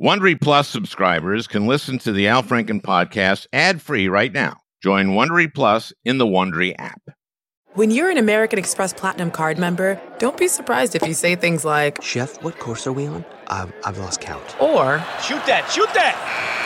Wondery Plus subscribers can listen to the Al Franken podcast ad-free right now. Join Wondery Plus in the Wondery app. When you're an American Express Platinum card member, don't be surprised if you say things like, Chef, what course are we on? I've, I've lost count. or, Shoot that, shoot that!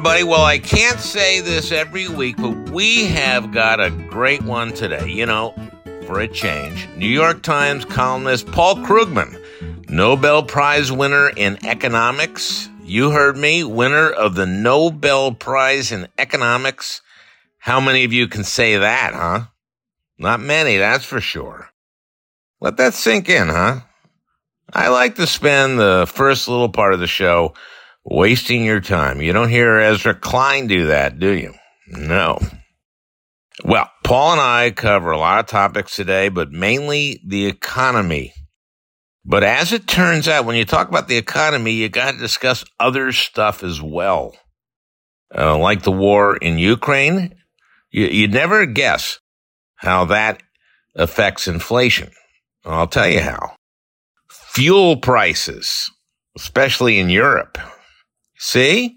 Everybody. Well, I can't say this every week, but we have got a great one today. You know, for a change, New York Times columnist Paul Krugman, Nobel Prize winner in economics. You heard me, winner of the Nobel Prize in economics. How many of you can say that, huh? Not many, that's for sure. Let that sink in, huh? I like to spend the first little part of the show wasting your time. You don't hear Ezra Klein do that, do you? No. Well, Paul and I cover a lot of topics today, but mainly the economy. But as it turns out, when you talk about the economy, you got to discuss other stuff as well. Uh, like the war in Ukraine, you, you'd never guess how that affects inflation. I'll tell you how. Fuel prices, especially in Europe. See?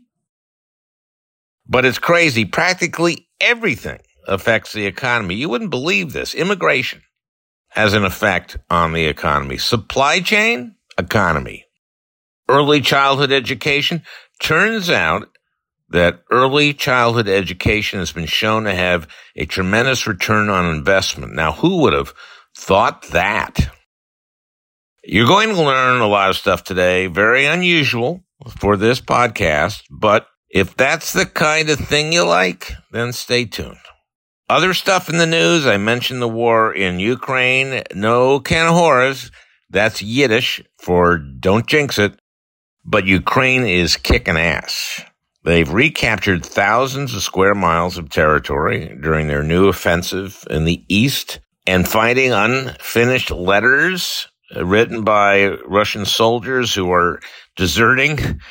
But it's crazy. Practically everything affects the economy. You wouldn't believe this. Immigration has an effect on the economy. Supply chain, economy. Early childhood education. Turns out that early childhood education has been shown to have a tremendous return on investment. Now, who would have thought that? You're going to learn a lot of stuff today, very unusual for this podcast, but if that's the kind of thing you like, then stay tuned. Other stuff in the news, I mentioned the war in Ukraine. No kinehora. That's Yiddish for don't jinx it. But Ukraine is kicking ass. They've recaptured thousands of square miles of territory during their new offensive in the east and finding unfinished letters written by Russian soldiers who are deserting,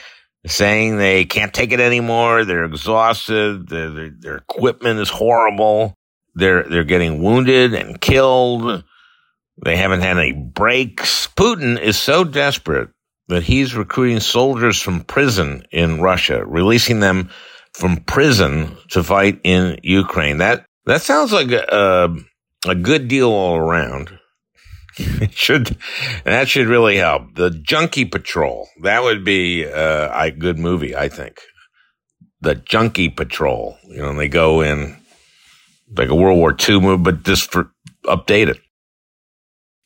saying they can't take it anymore. They're exhausted. Their, their, their equipment is horrible. They're, they're getting wounded and killed. They haven't had any breaks. Putin is so desperate that he's recruiting soldiers from prison in Russia, releasing them from prison to fight in Ukraine. That, that sounds like a, a good deal all around. It should that should really help. The Junkie Patrol that would be uh, a good movie, I think. The Junkie Patrol, you know, they go in like a World War II movie, but just for updated.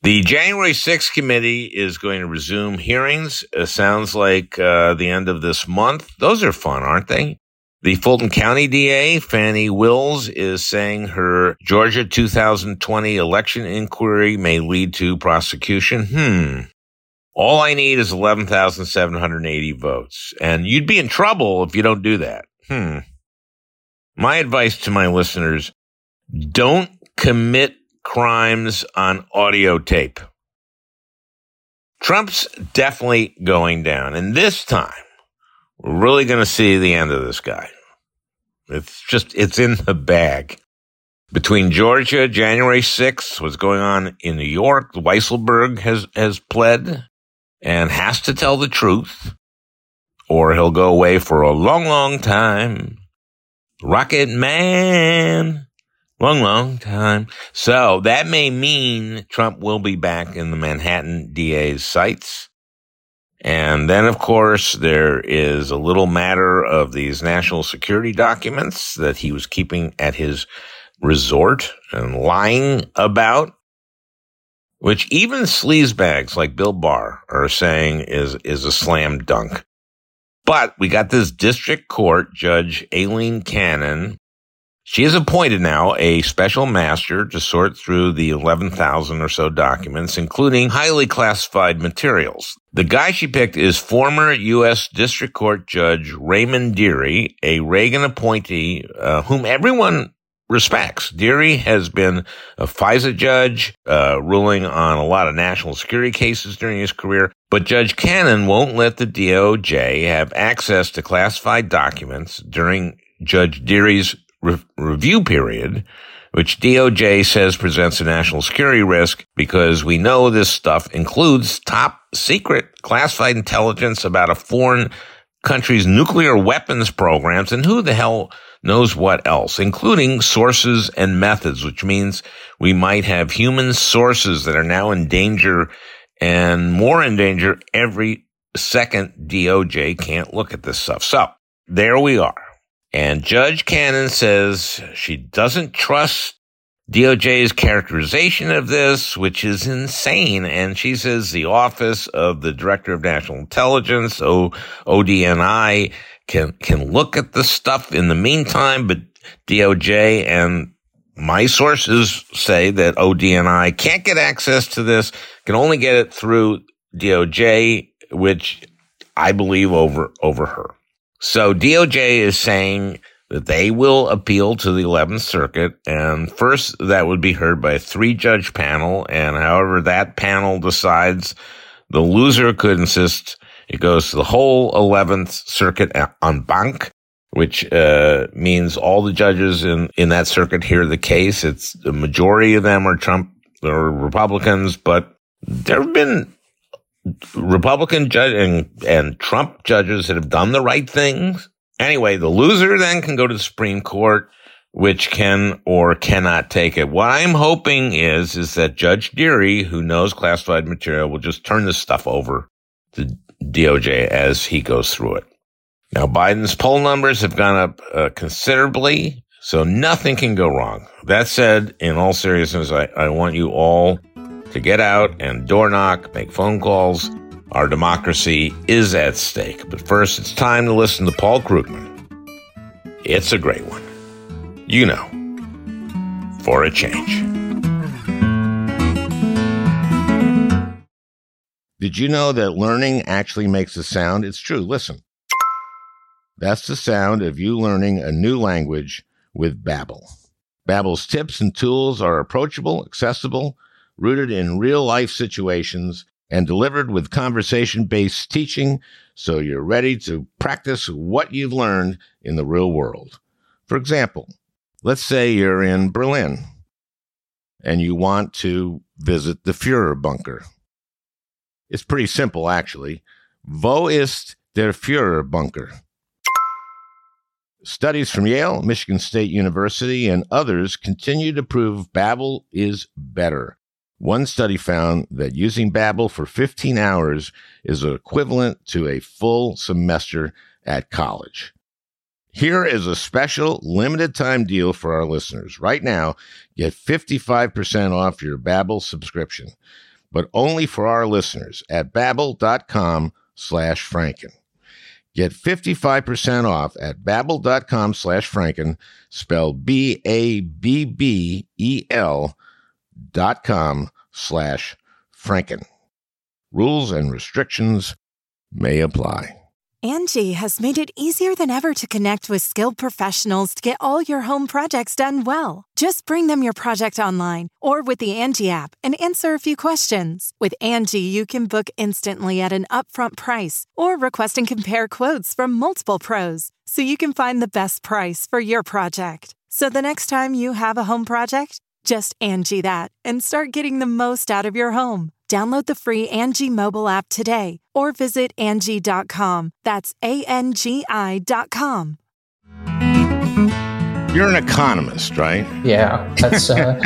The January 6th committee is going to resume hearings. It sounds like uh, the end of this month. Those are fun, aren't they? The Fulton County DA, Fani Willis, is saying her Georgia 2020 election inquiry may lead to prosecution. Hmm. All I need is 11,780 votes. And you'd be in trouble if you don't do that. Hmm. My advice to my listeners, don't commit crimes on audio tape. Trump's definitely going down. And this time, we're really going to see the end of this guy. It's just, it's in the bag. Between Georgia, January 6th, what's going on in New York, Weisselberg has, has pled and has to tell the truth or he'll go away for a long, long time. Rocket Man. Long, long time. So that may mean Trump will be back in the Manhattan DA's sights. And then, of course, there is a little matter of these national security documents that he was keeping at his resort and lying about, which even sleazebags like Bill Barr are saying is, is a slam dunk. But we got this district court judge, Aileen Cannon, She has appointed now a special master to sort through the 11,000 or so documents, including highly classified materials. The guy she picked is former U.S. District Court Judge Raymond Dearie, a Reagan appointee uh, whom everyone respects. Dearie has been a FISA judge, uh, ruling on a lot of national security cases during his career. But Judge Cannon won't let the DOJ have access to classified documents during Judge Dearie's re- review period, which DOJ says presents a national security risk because we know this stuff includes top secret classified intelligence about a foreign country's nuclear weapons programs and who the hell knows what else, including sources and methods, which means we might have human sources that are now in danger and more in danger every second DOJ can't look at this stuff. So there we are. And Judge Cannon says she doesn't trust DOJ's characterization of this, which is insane. And she says the Office of the Director of National Intelligence, o- ODNI, can, can look at the stuff in the meantime, but DOJ and my sources say that ODNI can't get access to this, can only get it through DOJ, which I believe over, over her. So DOJ is saying that they will appeal to the 11th Circuit. And first, that would be heard by a three judge panel. And however that panel decides, the loser could insist it goes to the whole 11th Circuit en banc, which uh, means all the judges in, in that circuit hear the case. It's the majority of them are Trump or Republicans, but there have been Republican judge and, and Trump judges that have done the right things. Anyway, the loser then can go to the Supreme Court, which can or cannot take it. What I'm hoping is, is that Judge Dearie, who knows classified material, will just turn this stuff over to DOJ as he goes through it. Now, Biden's poll numbers have gone up uh, considerably, so nothing can go wrong. That said, in all seriousness, I, I want you all to get out and door knock, make phone calls. Our democracy is at stake. But first, it's time to listen to Paul Krugman. It's a great one. You know, for a change. Did you know that learning actually makes a sound? It's true. Listen. That's the sound of you learning a new language with Babbel. Babbel's tips and tools are approachable, accessible, rooted in real life situations and delivered with conversation based teaching so you're ready to practice what you've learned in the real world. For example, let's say you're in Berlin and you want to visit the Fuhrer bunker. It's pretty simple, actually. Wo ist der Fuhrer bunker? Studies from Yale, Michigan State University, and others continue to prove Babbel is better. One study found that using Babbel for 15 hours is equivalent to a full semester at college. Here is a special limited time deal for our listeners. Right now, get 55% off your Babbel subscription, but only for our listeners at babbel.com slash franken. Get 55% off at babbel.com slash franken, spelled B-A-B-B-E-L dot com slash franken. Rules and restrictions may apply. Angie has made it easier than ever to connect with skilled professionals to get all your home projects done well. Just bring them your project online or with the Angie app and answer a few questions. With Angie, you can book instantly at an upfront price or request and compare quotes from multiple pros so you can find the best price for your project. So the next time you have a home project, just Angie that and start getting the most out of your home. Download the free Angie mobile app today or visit Angie.com. That's A N G I.com. You're an economist, right? Yeah, that's uh,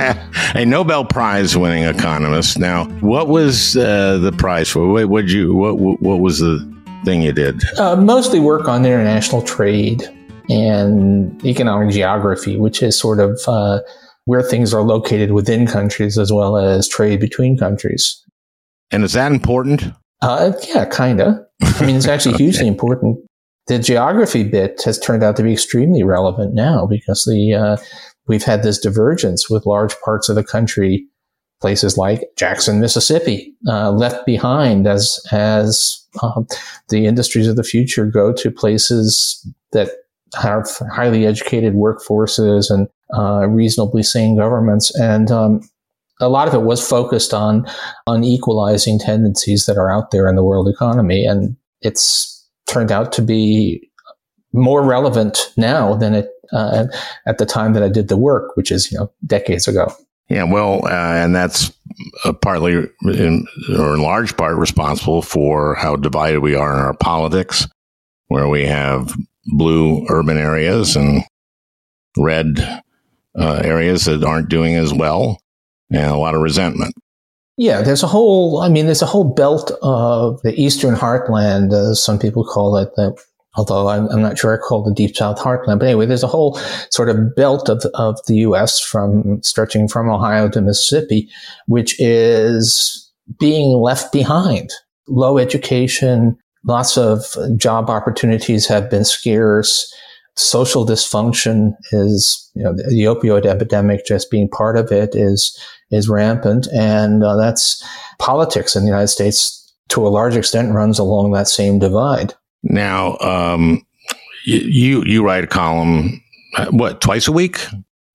a Nobel Prize winning economist. Now, what was uh, the prize for? What would you what what was the thing you did? uh, mostly work on international trade and economic geography, which is sort of uh, where things are located within countries as well as trade between countries. And is that important? Uh, yeah, kind of. I mean, it's actually hugely important. the geography bit has turned out to be extremely relevant now because the uh, we've had this divergence with large parts of the country, places like Jackson, Mississippi, uh, left behind as as uh, the industries of the future go to places that have highly educated workforces and uh, reasonably sane governments, and um, a lot of it was focused on on equalizing tendencies that are out there in the world economy, and it's turned out to be more relevant now than it uh, at the time that I did the work, which is you know decades ago. Yeah, well, uh, and that's uh, partly, in, or in large part, responsible for how divided we are in our politics, where we have blue urban areas and red uh, areas that aren't doing as well, and a lot of resentment. Yeah, there's a whole, I mean, there's a whole belt of the Eastern Heartland, as some people call it, that, although I'm, I'm, not sure I call the Deep South Heartland. But anyway, there's a whole sort of belt of, of the U.S. from stretching from Ohio to Mississippi, which is being left behind. Low education, lots of job opportunities have been scarce. Social dysfunction is, you know, the opioid epidemic just being part of it is is rampant, and uh, that's politics in the United States to a large extent runs along that same divide. Now, um, you you write a column, what twice a week?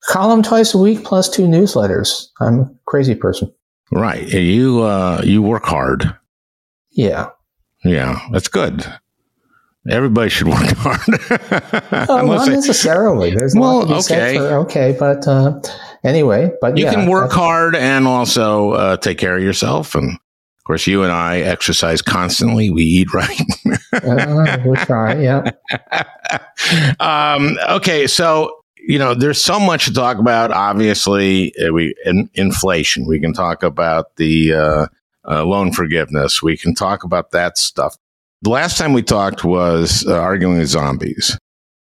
Column twice a week plus two newsletters. I'm a crazy person. Right. You uh, you work hard. Yeah. Yeah, that's good. Everybody should work hard. oh, not necessarily. There's well, okay, for, okay, but uh, anyway, but you yeah, can work hard and also uh, take care of yourself. And of course, you and I exercise constantly. We eat right. uh, we try, yeah. um, okay, so you know, there's so much to talk about. Obviously, uh, we in, inflation. We can talk about the uh, uh, loan forgiveness. We can talk about that stuff. The last time we talked was uh, arguing with zombies.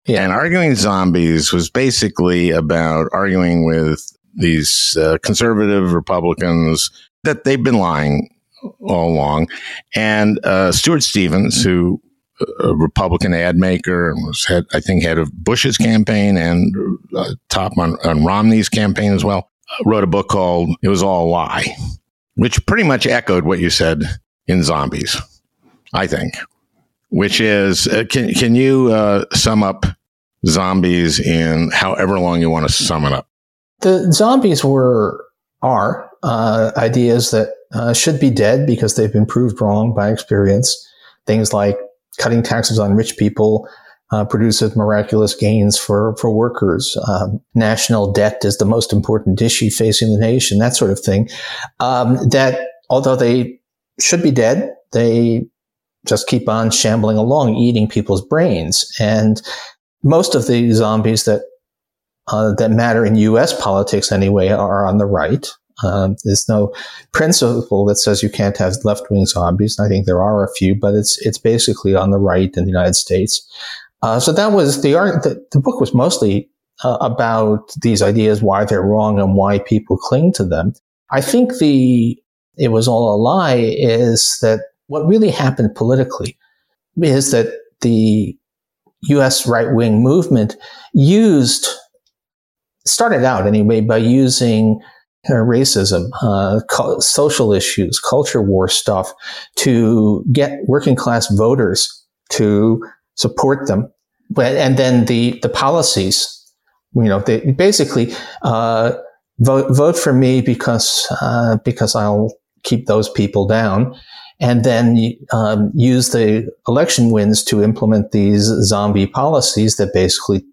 Yeah. And arguing zombies was basically about arguing with these uh, conservative Republicans that they've been lying all along. And uh, Stuart Stevens, who a Republican ad maker and was head, I think, head of Bush's campaign and uh, top on, on Romney's campaign as well, wrote a book called "It Was All a Lie," which pretty much echoed what you said in Zombies. I think, which is uh, can can you uh, sum up zombies in however long you want to sum it up. The zombies were are uh, ideas that uh, should be dead because they've been proved wrong by experience. Things like cutting taxes on rich people uh, produces miraculous gains for for workers. Um, national debt is the most important issue facing the nation. That sort of thing. Um, that although they should be dead, they just keep on shambling along, eating people's brains. And most of the zombies that uh, that matter in U.S. politics anyway are on the right. Um, there's no principle that says you can't have left wing zombies. I think there are a few, but it's it's basically on the right in the United States. Uh, so that was the art. The, the book was mostly uh, about these ideas, why they're wrong, and why people cling to them. I think the it was all a lie is that what really happened politically is that the US right wing movement used, started out anyway, by using uh, racism, uh, social issues, culture war stuff to get working class voters to support them. But, and then the, the policies, you know, they basically, uh, vote, vote for me because, uh, because I'll keep those people down and then um, use the election wins to implement these zombie policies that basically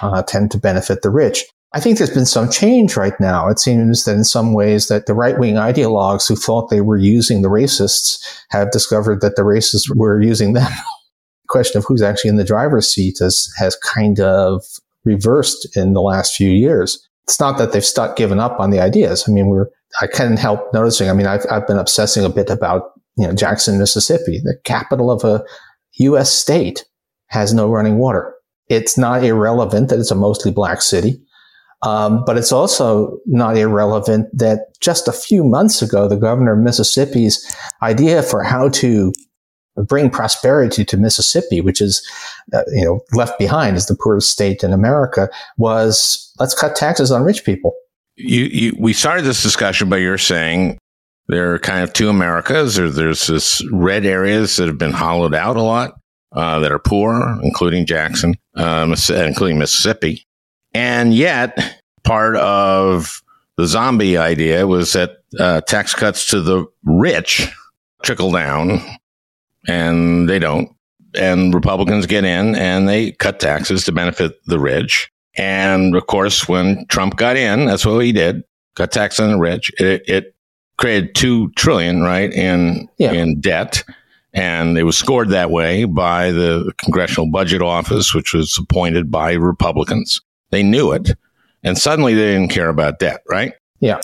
uh, tend to benefit the rich. I think there's been some change right now. It seems that in some ways that the right wing ideologues who thought they were using the racists have discovered that the racists were using them. the question of who's actually in the driver's seat has, has kind of reversed in the last few years. It's not that they've stopped giving up on the ideas. I mean, we're, I can't help noticing. I mean, I've, I've been obsessing a bit about you know, Jackson, Mississippi, the capital of a U.S. state, has no running water. It's not irrelevant that it's a mostly black city. Um, but it's also not irrelevant that just a few months ago, the governor of Mississippi's idea for how to bring prosperity to Mississippi, which is, uh, you know, left behind as the poorest state in America, was let's cut taxes on rich people. You, you, we started this discussion by your saying there are kind of two Americas. There, there's this red areas that have been hollowed out a lot, uh, that are poor, including Jackson, uh, including Mississippi. And yet, part of the zombie idea was that uh, tax cuts to the rich trickle down, and they don't. And Republicans get in and they cut taxes to benefit the rich. And of course, when Trump got in, that's what he did: cut tax on the rich. It, it created two trillion, right, in yeah. in debt, and it was scored that way by the Congressional Budget Office, which was appointed by Republicans. They knew it, and suddenly they didn't care about debt, right? Yeah.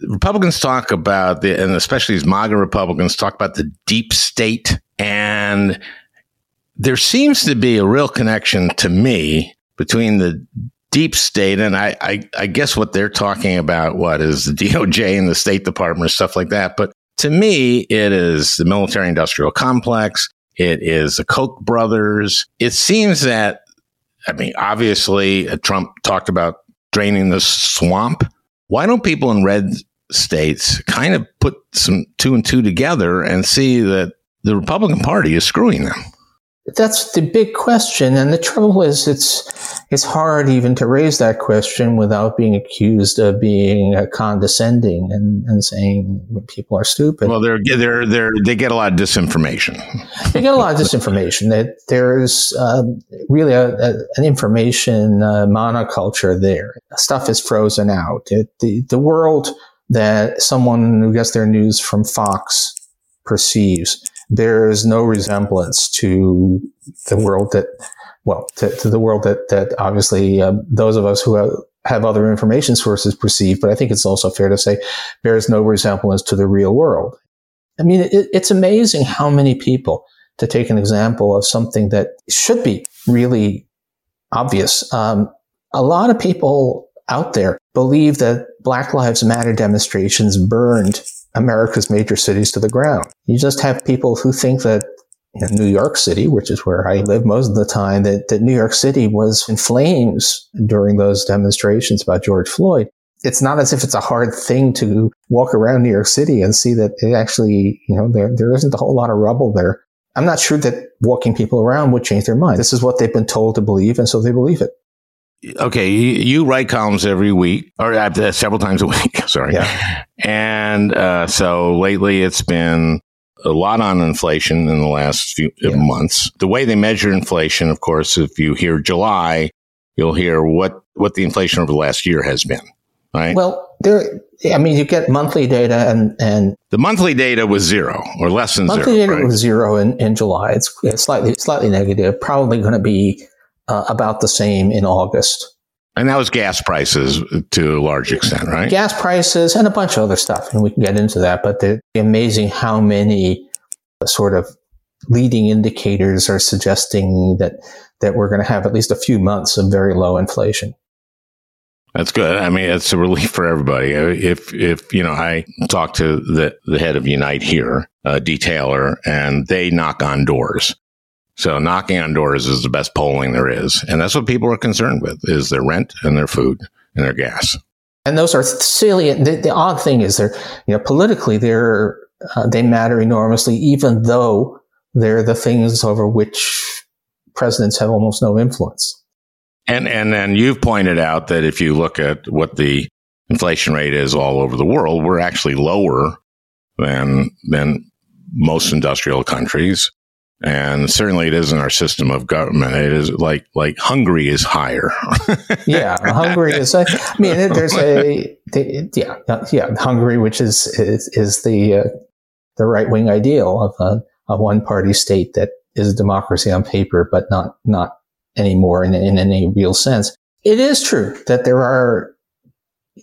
Republicans talk about the, and especially these MAGA Republicans talk about the deep state. And there seems to be a real connection to me between the deep state and I, I, I guess what they're talking about, what is the DOJ and the State Department, and stuff like that. But to me, it is the military industrial complex. It is the Koch brothers. It seems that, I mean, obviously, uh, Trump talked about draining the swamp. Why don't people in red states kind of put some two and two together and see that the Republican Party is screwing them? That's the big question, and the trouble is, it's it's hard even to raise that question without being accused of being uh, condescending and, and saying people are stupid. Well, they're they're they're they get a lot of disinformation. they get a lot of disinformation. That there's uh, really a, a, an information uh, monoculture there. Stuff is frozen out. It, the the world that someone who gets their news from Fox perceives there's no resemblance to the world that, well, to, to the world that, that obviously um, those of us who have, have other information sources perceive, but I think it's also fair to say bears no resemblance to the real world. I mean, it, it's amazing how many people, to take an example of something that should be really obvious, um, a lot of people out there believe that Black Lives Matter demonstrations burned America's major cities to the ground. You just have people who think that New York City, which is where I live most of the time, that, that New York City was in flames during those demonstrations about George Floyd. It's not as if it's a hard thing to walk around New York City and see that it actually, you know, there, there isn't a whole lot of rubble there. I'm not sure that walking people around would change their mind. This is what they've been told to believe, and so they believe it okay, you, you, write columns every week or uh, several times a week. Sorry. Yeah. And uh, so lately it's been a lot on inflation in the last few yeah. months. The way they measure inflation, of course, if you hear July, you'll hear what, what the inflation over the last year has been. Right. Well, there, I mean, you get monthly data and, and the monthly data was zero or less than monthly zero. Monthly data right? was zero in, in July. It's, it's slightly, slightly negative, probably going to be uh, about the same in August. And that was gas prices to a large extent, right? Gas prices and a bunch of other stuff. And we can get into that, but it's amazing how many uh, sort of leading indicators are suggesting that, that we're going to have at least a few months of very low inflation. That's good. I mean, it's a relief for everybody. If, if, you know, I talked to the, the head of Unite here, a D. Taylor, and they knock on doors so knocking on doors is the best polling there is. And that's what people are concerned with is their rent and their food and their gas. And those are salient. The, the odd thing is they're, you know, politically they're, uh, they matter enormously, even though they're the things over which presidents have almost no influence. And, and then you've pointed out that if you look at what the inflation rate is all over the world, we're actually lower than, than most industrial countries and certainly it isn't our system of government. It is like like Hungary is higher. yeah, Hungary is. I mean, there's a the, yeah yeah Hungary, which is is, is the uh, the right wing ideal of a, a one party state that is a democracy on paper, but not not anymore in, in any real sense. It is true that there are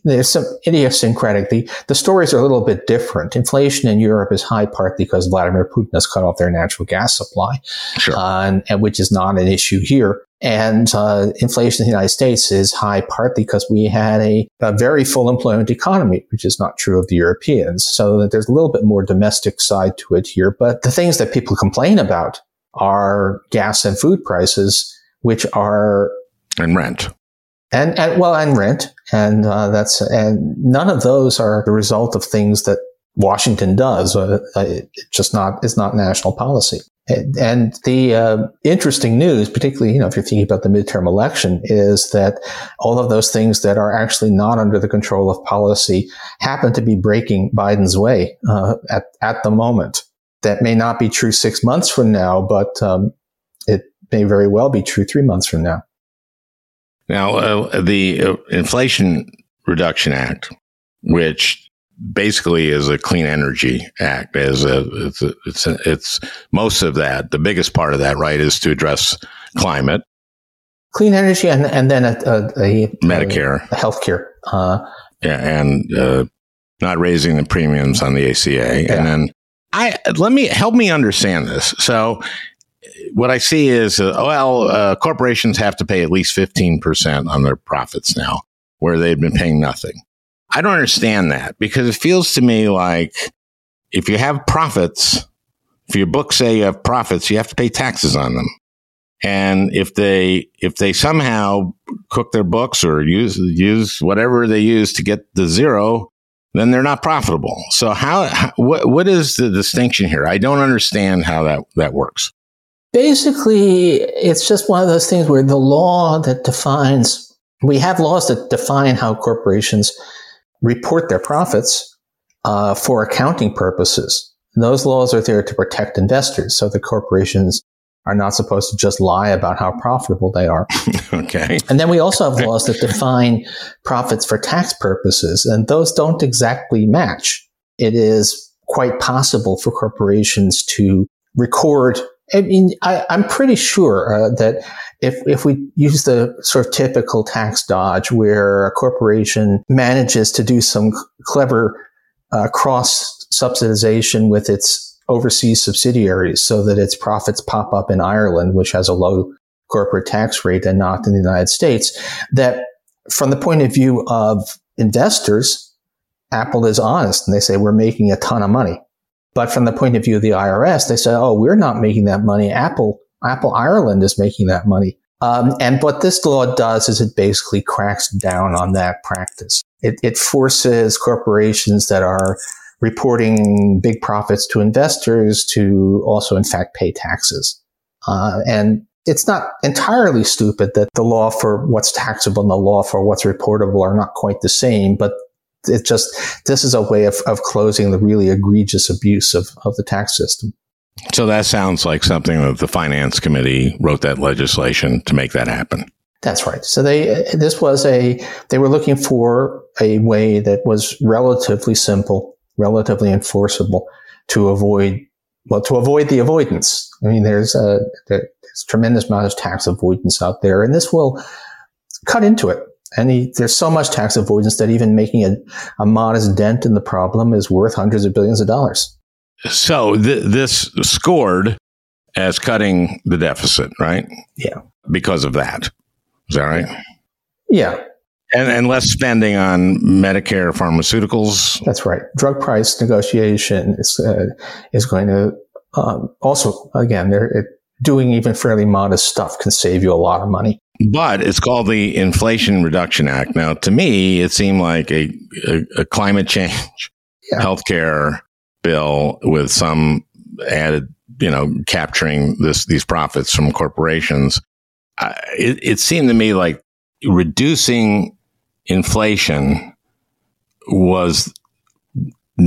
there's some idiosyncratic. The, the stories are a little bit different. Inflation in Europe is high part because Vladimir Putin has cut off their natural gas supply, sure. uh, and, and, which is not an issue here. And uh, inflation in the United States is high partly because we had a, a, very full employment economy, which is not true of the Europeans. So that there's a little bit more domestic side to it here. But the things that people complain about are gas and food prices, which are and rent. And, and well, and rent, and uh, that's and none of those are the result of things that Washington does. Uh, it's just not it's not national policy. And the uh, interesting news, particularly, you know, if you're thinking about the midterm election, is that all of those things that are actually not under the control of policy happen to be breaking Biden's way uh, at at the moment. That may not be true six months from now, but um, it may very well be true three months from now. Now, uh, the uh, Inflation Reduction Act, which basically is a clean energy act as a it's a, it's a, it's most of that the biggest part of that right is to address climate. Clean energy and and then a, a, medicare. healthcare uh, yeah and uh, not raising the premiums on the ACA yeah. and then I let me help me understand this. So what I see is uh, well uh, corporations have to pay at least 15% on their profits now where they've been paying nothing I don't understand that because it feels to me like if you have profits, if your books say you have profits, you have to pay taxes on them. And if they if they somehow cook their books or use use whatever they use to get the zero, then they're not profitable. So how, how what what is the distinction here? I don't understand how that that works. Basically, it's just one of those things where the law that defines we have laws that define how corporations report their profits uh, for accounting purposes. And those laws are there to protect investors, so the corporations are not supposed to just lie about how profitable they are. okay. And then we also have laws that define profits for tax purposes, and those don't exactly match. It is quite possible for corporations to record. I mean, I, am pretty sure uh, that if, if we use the sort of typical tax dodge where a corporation manages to do some clever uh, cross subsidization with its overseas subsidiaries so that its profits pop up in Ireland, which has a low corporate tax rate and not in the United States, that from the point of view of investors, Apple is honest and they say we're making a ton of money. But from the point of view of the IRS, they said, oh, we're not making that money. Apple Apple Ireland is making that money. Um, and what this law does is it basically cracks down on that practice. It, it forces corporations that are reporting big profits to investors to also, in fact, pay taxes. Uh, and it's not entirely stupid that the law for what's taxable and the law for what's reportable are not quite the same, but it just, this is a way of, of closing the really egregious abuse of, of the tax system. So that sounds like something that the finance committee wrote that legislation to make that happen. That's right. So they this was a they were looking for a way that was relatively simple, relatively enforceable to avoid well to avoid the avoidance. I mean, there's a there's a tremendous amount of tax avoidance out there, and this will cut into it. And there's so much tax avoidance that even making a, a modest dent in the problem is worth hundreds of billions of dollars. So th- this scored as cutting the deficit, right? Yeah. Because of that. Is that right? Yeah. And, and less spending on Medicare pharmaceuticals. That's right. Drug price negotiation is uh, is going to um, also again they're doing even fairly modest stuff can save you a lot of money. But it's called the Inflation Reduction Act. Now, to me, it seemed like a, a, a climate change, yeah. healthcare, bill with some added, you know, capturing this these profits from corporations. Uh, it, it seemed to me like reducing inflation was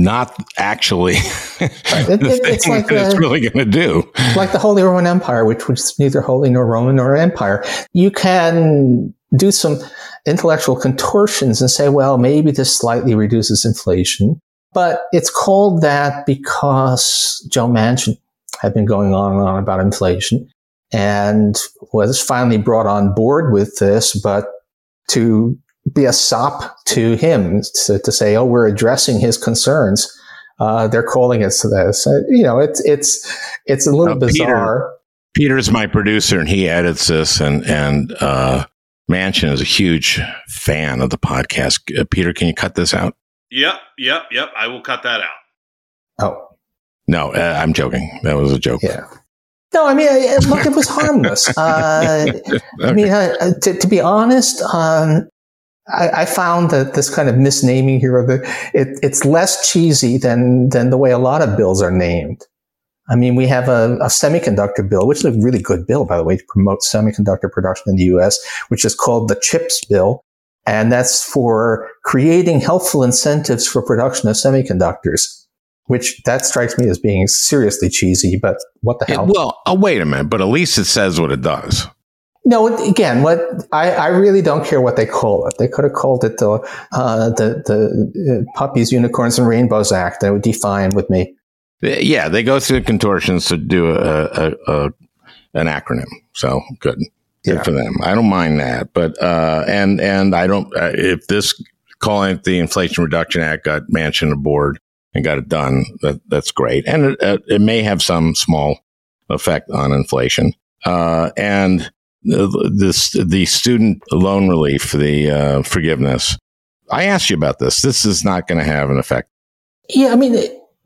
not actually it, the it, thing it's like that it's really going to do. Like the Holy Roman Empire, which was neither holy nor Roman nor empire. You can do some intellectual contortions and say, well, maybe this slightly reduces inflation. But it's called that because Joe Manchin had been going on and on about inflation and was finally brought on board with this, but to be a sop to him to, to say, oh, we're addressing his concerns. Uh, they're calling us to this. Uh, you know, it's it's it's a little bizarre. Peter's my producer, and he edits this, and and uh, Manchin is a huge fan of the podcast. Uh, Peter, can you cut this out? Yep, yep, yep. I will cut that out. Oh no, uh, I'm joking. That was a joke. Yeah. No, I mean, look, it was harmless. Uh, okay. I mean, uh, uh, to, to, be honest, um, I, I, found that this kind of misnaming here, the, it, it's less cheesy than than the way a lot of bills are named. I mean, we have a, a, semiconductor bill, which is a really good bill, by the way, to promote semiconductor production in the U.S., which is called the CHIPS bill, and that's for creating helpful incentives for production of semiconductors which that strikes me as being seriously cheesy, but what the hell? well, oh, wait a minute, but at least it says what it does. No, again, what I, I really don't care what they call it. They could have called it the uh, the the uh, Puppies, Unicorns, and Rainbows Act. That would define with me. Yeah, they go through contortions to do a, a, a an acronym. So good, good yeah. for them. I don't mind that, but uh, and and I don't uh, if this calling it the Inflation Reduction Act got Manchin aboard and got it done, that, that's great. And it, it may have some small effect on inflation. Uh, and this, the student loan relief, the uh, forgiveness. I asked you about this. This is not going to have an effect. Yeah, I mean,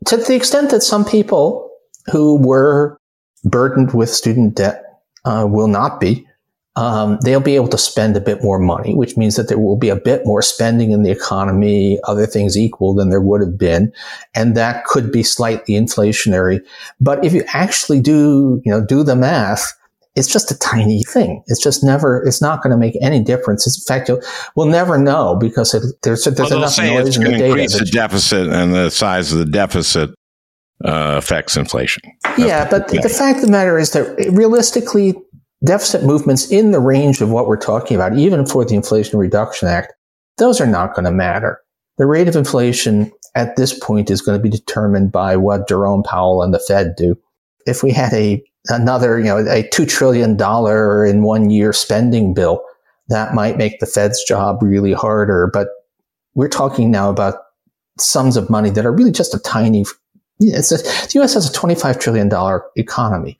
to the extent that some people who were burdened with student debt uh, will not be, um, they'll be able to spend a bit more money, which means that there will be a bit more spending in the economy, other things equal than there would have been. And that could be slightly inflationary. But if you actually do, you know, do the math, it's just a tiny thing. It's just never, it's not going to make any difference. in fact, we'll never know because it, there's, there's well, enough noise it's in the data. Increase the deficit and the size of the deficit uh, affects inflation. That's yeah, but the fact of the matter is that realistically, deficit movements in the range of what we're talking about, even for the Inflation Reduction Act, those are not going to matter. The rate of inflation at this point is going to be determined by what Jerome Powell and the Fed do. If we had a another, you know, a two trillion dollar in one year spending bill, that might make the Fed's job really harder. But we're talking now about sums of money that are really just a tiny. It's a, the U.S. has a twenty-five trillion dollar economy.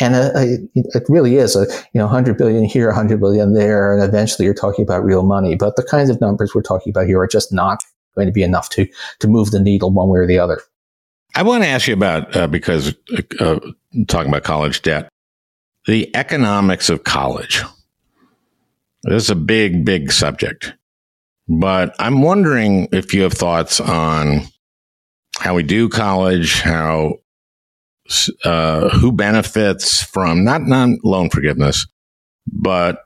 And uh, a, a, it really is a, you know, 100 billion here, 100 billion there. And eventually you're talking about real money. But the kinds of numbers we're talking about here are just not going to be enough to, to move the needle one way or the other. I want to ask you about, uh, because uh, talking about college debt, the economics of college. This is a big, big subject. But I'm wondering if you have thoughts on how we do college, how uh, who benefits from not non loan forgiveness, but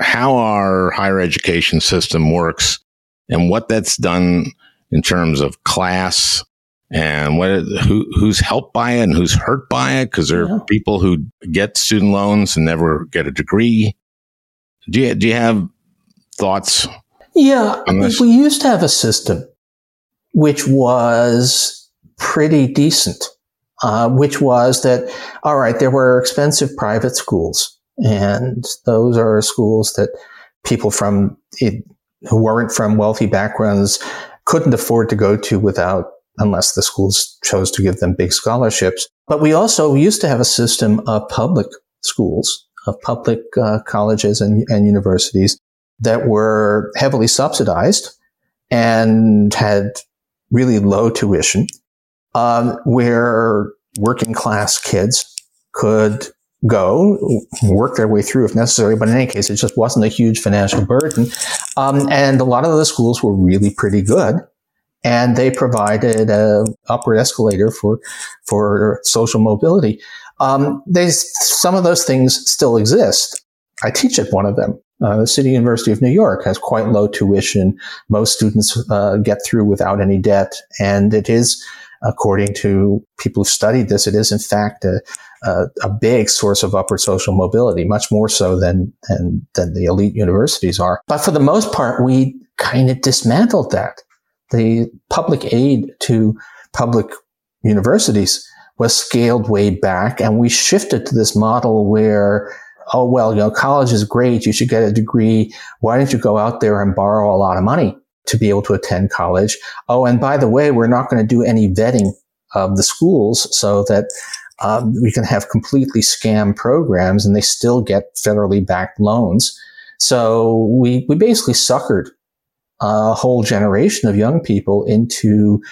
how our higher education system works and what that's done in terms of class and what who who's helped by it and who's hurt by it because there yeah. are people who get student loans and never get a degree. Do you do you have thoughts? Yeah, we used to have a system which was pretty decent uh, which was that, all right, there were expensive private schools. And those are schools that people from it, who weren't from wealthy backgrounds couldn't afford to go to without, unless the schools chose to give them big scholarships. But we also used to have a system of public schools, of public uh, colleges and, and universities that were heavily subsidized and had really low tuition um, where working class kids could go work their way through if necessary. But in any case, it just wasn't a huge financial burden. Um, and a lot of the schools were really pretty good. And they provided an upward escalator for, for social mobility. Um, they, some of those things still exist. I teach at one of them. Uh, the City University of New York has quite low tuition. Most students uh, get through without any debt, and it is according to people who've studied this, it is in fact a, a, a, big source of upward social mobility, much more so than, than, than the elite universities are. But for the most part, we kind of dismantled that. The public aid to public universities was scaled way back and we shifted to this model where oh well you know college is great you should get a degree why don't you go out there and borrow a lot of money to be able to attend college. Oh, and by the way, we're not going to do any vetting of the schools so that Um, we can have completely scam programs and they still get federally backed loans. So we, we basically suckered a whole generation of young people into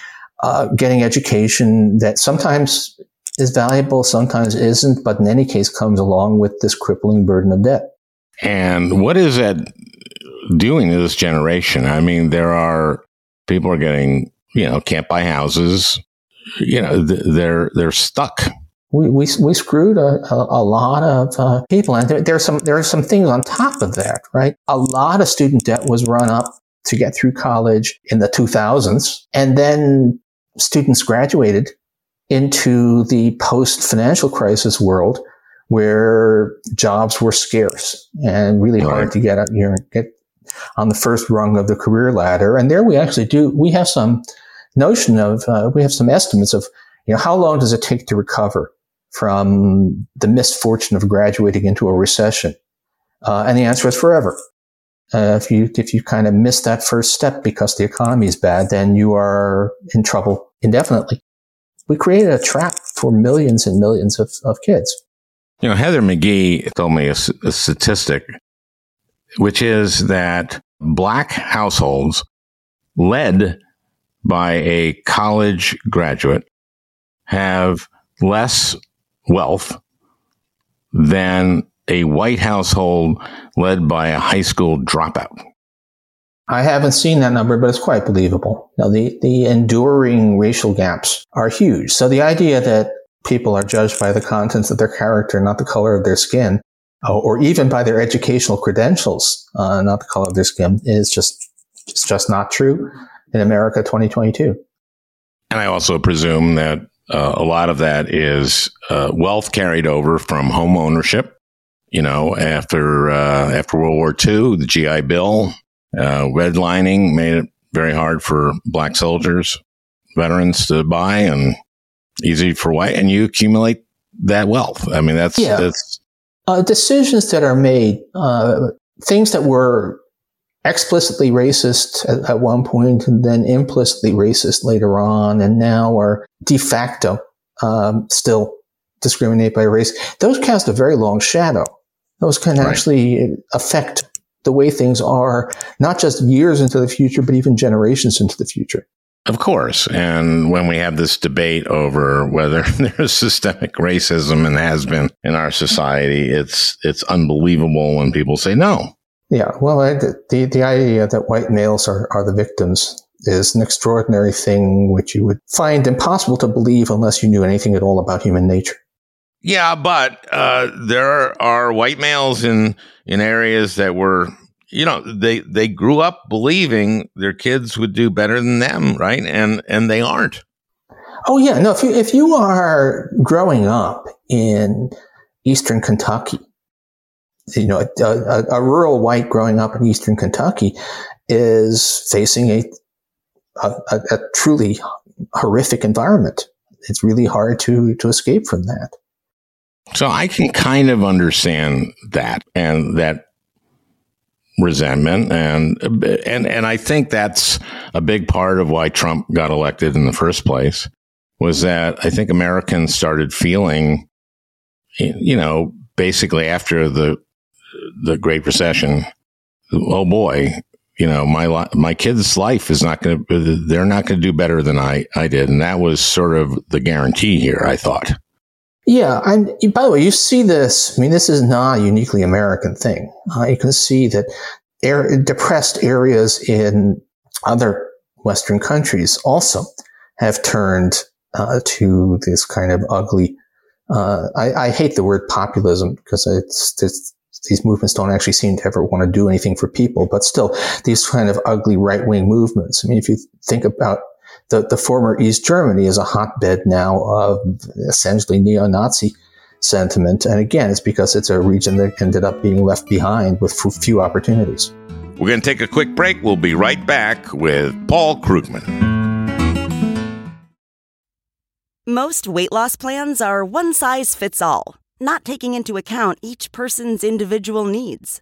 uh, getting education that sometimes is valuable, sometimes isn't, but in any case comes along with this crippling burden of debt. And what is that doing to this generation? I mean, there are people are getting, you know, can't buy houses. You know, they're they're stuck. We, we, we screwed a, a, a lot of uh, people, and there, there's some there are some things on top of that, right? A lot of student debt was run up to get through college in the 2000s, and then students graduated into the post financial crisis world where jobs were scarce and really right. hard to get, you know, get on the first rung of the career ladder. And there we actually do, we have some notion of, uh, we have some estimates of, you know, how long does it take to recover from the misfortune of graduating into a recession? Uh, and the answer is forever. Uh, if you if you kind of miss that first step because the economy is bad, then you are in trouble indefinitely. We created a trap for millions and millions of, of kids. You know, Heather McGhee told me a, a statistic, which is that black households led by a college graduate have less wealth than a white household led by a high school dropout. I haven't seen that number, but it's quite believable. Now, the, the enduring racial gaps are huge. So the idea that people are judged by the contents of their character, not the color of their skin, uh, or even by their educational credentials, uh, not the color of their skin, is just it's just not true in America 2022. And I also presume that uh, a lot of that is uh, wealth carried over from home ownership. You know, after uh, after World War II, the GI Bill, uh, redlining made it very hard for black soldiers, veterans to buy, and easy for white, and you accumulate that wealth. I mean, that's yeah. that's uh, decisions that are made, uh, things that were explicitly racist at, at, one point and then implicitly racist later on, and now are de facto um, still discriminate by race. Those cast a very long shadow. Those can right. actually affect the way things are, not just years into the future, but even generations into the future. Of course. And when we have this debate over whether there's systemic racism and has been in our society, it's it's unbelievable when people say no. Yeah, well, the the idea that white males are, are the victims is an extraordinary thing which you would find impossible to believe unless you knew anything at all about human nature. Yeah, but uh, there are white males in in areas that were you know they they grew up believing their kids would do better than them right? And and they aren't. Oh yeah. No if you if you are growing up in eastern kentucky you know a, a, a rural white growing up in eastern kentucky is facing a, a, a truly horrific environment. It's really hard to to escape from that so i can kind of understand that and that resentment and and and I think that's a big part of why Trump got elected in the first place was that I think Americans started feeling you know basically after the the great recession oh boy you know my my kid's life is not going to they're not going to do better than I I did. And that was sort of the guarantee here I thought yeah, and by the way, you see this. I mean, this is not a uniquely American thing. Uh, you can see that air, depressed areas in other Western countries also have turned uh, to this kind of ugly. Uh, I, I, hate the word populism because it's, it's, these movements don't actually seem to ever want to do anything for people, but still, these kind of ugly right wing movements. I mean, if you think about the, the former East Germany is a hotbed now of essentially neo-Nazi sentiment. And again, it's because it's a region that ended up being left behind with few opportunities. We're going to take a quick break. We'll be right back with Paul Krugman. Most weight loss plans are one size fits all, not taking into account each person's individual needs.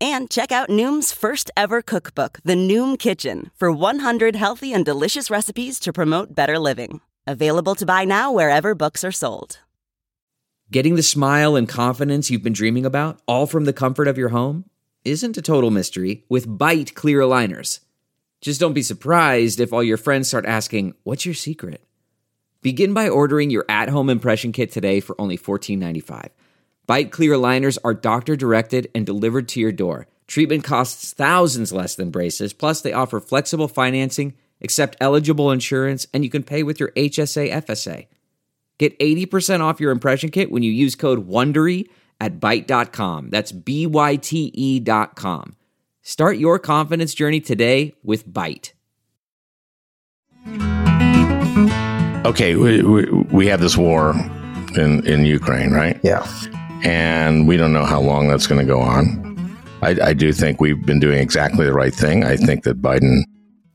And check out Noom's first ever cookbook, The Noom Kitchen, for 100 healthy and delicious recipes to promote better living. Available to buy now wherever books are sold. Getting the smile and confidence you've been dreaming about, all from the comfort of your home, isn't a total mystery with Byte clear aligners. Just don't be surprised if all your friends start asking, What's your secret? Begin by ordering your at home impression kit today for only $14.95. Byte clear aligners are doctor directed and delivered to your door. Treatment costs thousands less than braces, plus, they offer flexible financing, accept eligible insurance, and you can pay with your HSA FSA. Get 80% off your impression kit when you use code WONDERY at Byte.com. That's B Y T E dot com. Start your confidence journey today with Byte. Okay, we, we, we have this war in, in Ukraine, right? Yeah. And we don't know how long that's going to go on. I, I do think we've been doing exactly the right thing. I think that Biden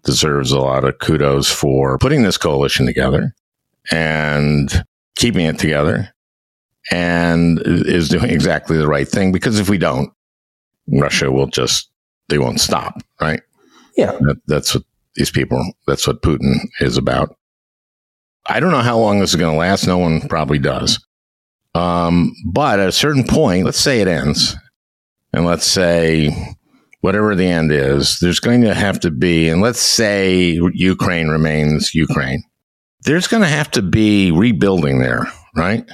deserves a lot of kudos for putting this coalition together and keeping it together and is doing exactly the right thing because if we don't, Russia will just, they won't stop, right? Yeah. That, that's what these people, that's what Putin is about. I don't know how long this is going to last. No one probably does. Um, but at a certain point, let's say it ends, and let's say whatever the end is, there's going to have to be, and let's say Ukraine remains Ukraine, there's going to have to be rebuilding there, right?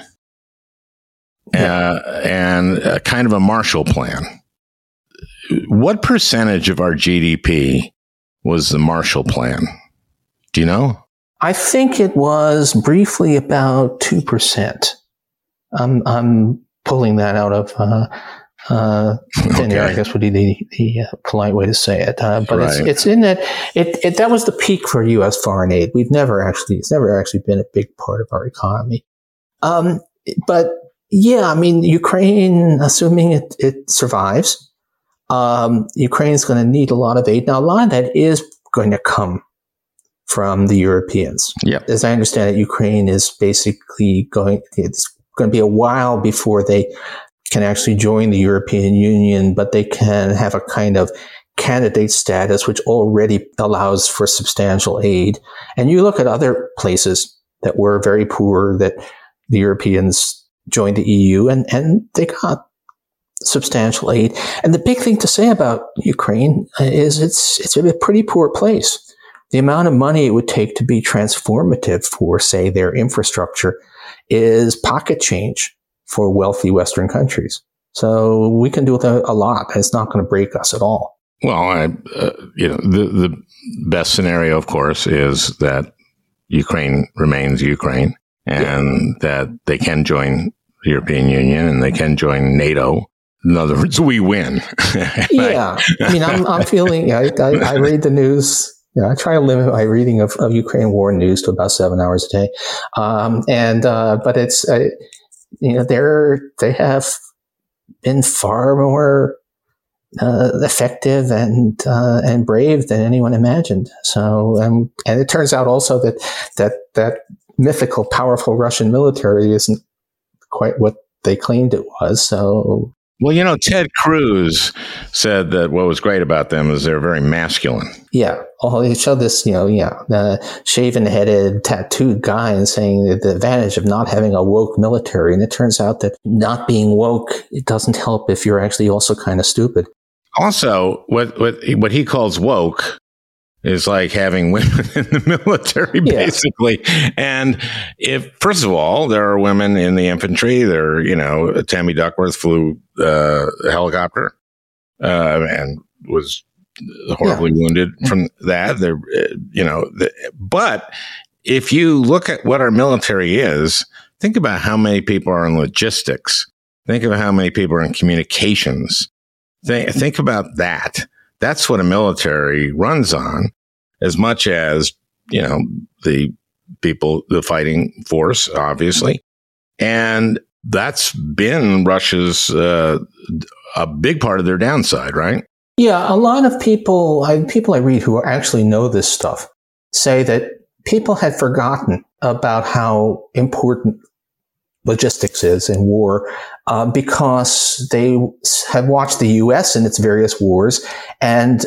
Uh, and a kind of a Marshall Plan. What percentage of our GDP was the Marshall Plan? Do you know? I think it was briefly about 2%. I'm, I'm pulling that out of uh, uh, thin air, I guess would be the, the uh, polite way to say it. Uh, but it's, Right. it's in that, it, it, that was the peak for U.S. foreign aid. We've never actually, it's never actually been a big part of our economy. Um, but yeah, I mean, Ukraine, assuming it, it survives, um, Ukraine is going to need a lot of aid. Now, a lot of that is going to come from the Europeans. Yep. As I understand it, Ukraine is basically going, it's going to be a while before they can actually join the European Union, but they can have a kind of candidate status, which already allows for substantial aid. And you look at other places that were very poor that the Europeans joined the EU and, and they got substantial aid. And the big thing to say about Ukraine is it's, it's a pretty poor place. The amount of money it would take to be transformative for, say, their infrastructure is pocket change for wealthy Western countries. So we can do a a lot. It's not going to break us at all. Well, I, uh, you know, the the best scenario, of course, is that Ukraine remains Ukraine and that they can join the European Union and they can join NATO. In other words, we win. Yeah. I mean, I'm, I'm feeling, I, I, I read the news. Know, I try to limit my reading of, of Ukraine war news to about seven hours a day. Um, and, uh, but it's, uh, you know, they're, they have been far more, uh, effective and, uh, and brave than anyone imagined. So, um, and it turns out also that, that, that mythical, powerful Russian military isn't quite what they claimed it was. So, well, you know, Ted Cruz said that what was great about them is they're very masculine. Yeah. Oh, he showed this, you know, yeah, the shaven headed, tattooed guy and saying that the advantage of not having a woke military. And it turns out that not being woke, it doesn't help if you're actually also kind of stupid. Also, what what what he calls woke is like having women in the military, Yeah. basically. And if first of all, there are women in the infantry. There, you know, Tammy Duckworth flew uh, a helicopter uh, and was horribly wounded from that. There, uh, you know, the, but if you look at what our military is, think about how many people are in logistics. Think of how many people are in communications. Think, think about that. That's what a military runs on, as much as, you know, the people, the fighting force, obviously. And that's been Russia's, uh, a big part of their downside, right? Yeah, a lot of people, I, people I read who actually know this stuff, say that people had forgotten about how important logistics is in war uh, because they have watched the U.S. in its various wars, and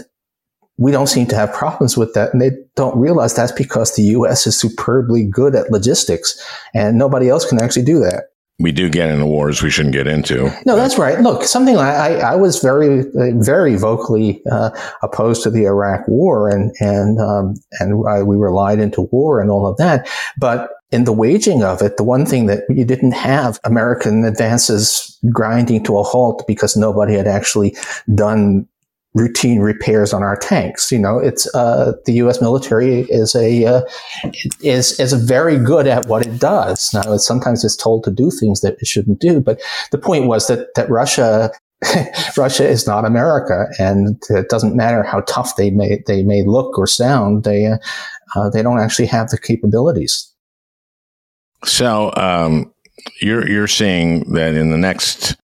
we don't seem to have problems with that. And they don't realize that's because the U.S. is superbly good at logistics, and nobody else can actually do that we do get into wars we shouldn't get into. No, that's right. Look, something I, I was very, very vocally uh, opposed to the Iraq War, and and um, and I, we relied into war and all of that. But in the waging of it, the one thing that you didn't have American advances grinding to a halt because nobody had actually done routine repairs on our tanks. You know, it's uh, the U.S. military is a uh, is is very good at what it does. Now, it's, sometimes it's told to do things that it shouldn't do, but the point was that that Russia. Russia is not America, and it doesn't matter how tough they may they may look or sound. They uh, uh they don't actually have the capabilities. So um, you're you're seeing that in the next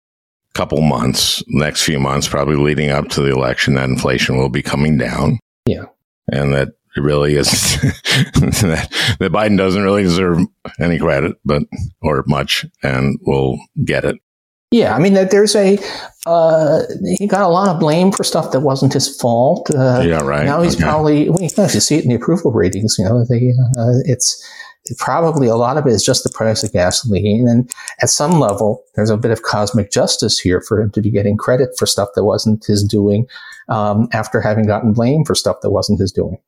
couple months, next few months, probably leading up to the election, that inflation will be coming down. Yeah. And that it really is that, that Biden doesn't really deserve any credit, but, or much, and we'll get it. Yeah, I mean, that there's a uh, he got a lot of blame for stuff that wasn't his fault. Uh, yeah, right. Now he's okay. probably well, you actually see it in the approval ratings. You know, they, uh, it's probably a lot of it is just the price of gasoline. And at some level, there's a bit of cosmic justice here for him to be getting credit for stuff that wasn't his doing um, after having gotten blamed for stuff that wasn't his doing.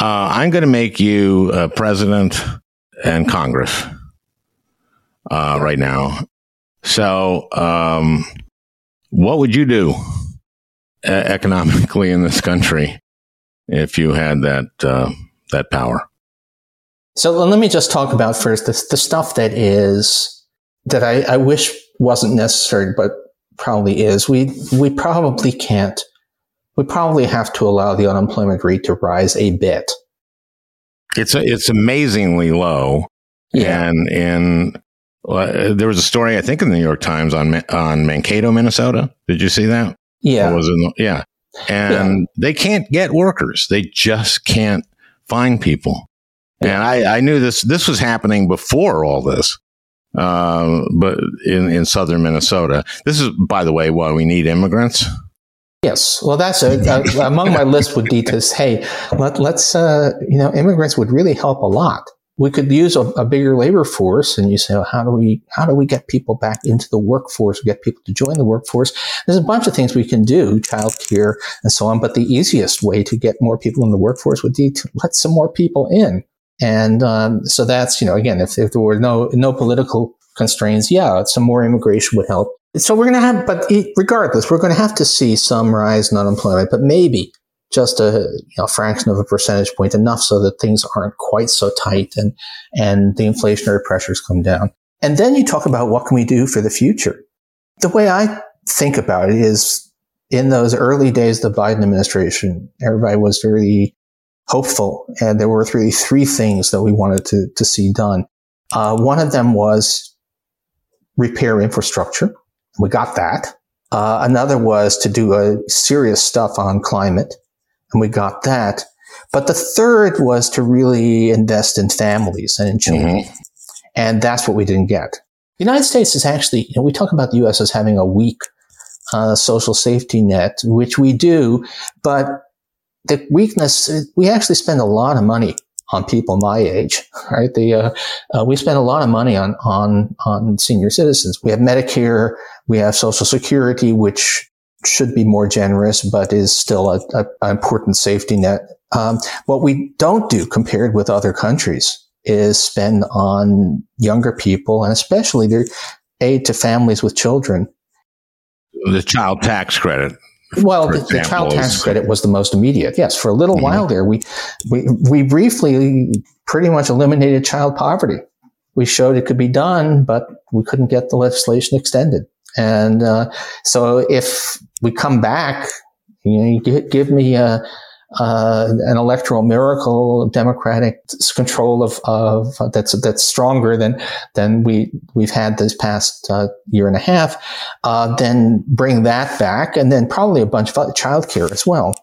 Uh, I'm going to make you uh, president and Congress uh, right now. So, um, what would you do economically in this country if you had that uh, that power? So let me just talk about first the, the stuff that is that I, I wish wasn't necessary, but probably is. We we probably can't. We probably have to allow the unemployment rate to rise a bit. It's a, it's amazingly low. Yeah. And and uh, there was a story I think in the New York Times on on Mankato, Minnesota. Did you see that? Yeah. was it? Yeah. And yeah. they can't get workers. They just can't find people. And I, I knew this, this was happening before all this. Uh, but in, in southern Minnesota, this is, by the way, why we need immigrants. Yes, well, that's a, a, among my list would be to say, let, let's, uh, you know, immigrants would really help a lot. We could use a, a bigger labor force, and you say, well, how do we, how do we get people back into the workforce, get people to join the workforce? There's a bunch of things we can do, childcare and so on. But the easiest way to get more people in the workforce would be to let some more people in. And um, so that's, you know, again, if, if there were no, no political constraints, yeah, some more immigration would help. So we're going to have, but regardless, we're going to have to see some rise in unemployment, but maybe just a you know, fraction of a percentage point, enough so that things aren't quite so tight and, and the inflationary pressures come down. And then you talk about what can we do for the future. The way I think about it is in those early days of the Biden administration, everybody was very hopeful. And there were really three things that we wanted to, to see done. Uh, one of them was repair infrastructure. We got that. Uh, another was to do a serious stuff on climate, and we got that. But the third was to really invest in families and in children. Mm-hmm. And that's what we didn't get. The United States is actually, you know, we talk about the U.S. as having a weak uh, social safety net, which we do, but the weakness, we actually spend a lot of money on people my age, right? The, uh, uh, we spend a lot of money on, on, on senior citizens. We have Medicare, we have Social Security, which should be more generous, but is still an important safety net. Um, what we don't do compared with other countries is spend on younger people and especially their aid to families with children. The child tax credit well, the, the, child tax credit was the most immediate. Yes, for a little mm-hmm. while there, we, we we briefly pretty much eliminated child poverty. We showed it could be done, but we couldn't get the legislation extended. And uh, so, if we come back, you know, you give, give me a, uh, an electoral miracle, democratic control of, of uh, that's that's stronger than than we we've had this past uh, year and a half, uh, then bring that back, and then probably a bunch of childcare as well.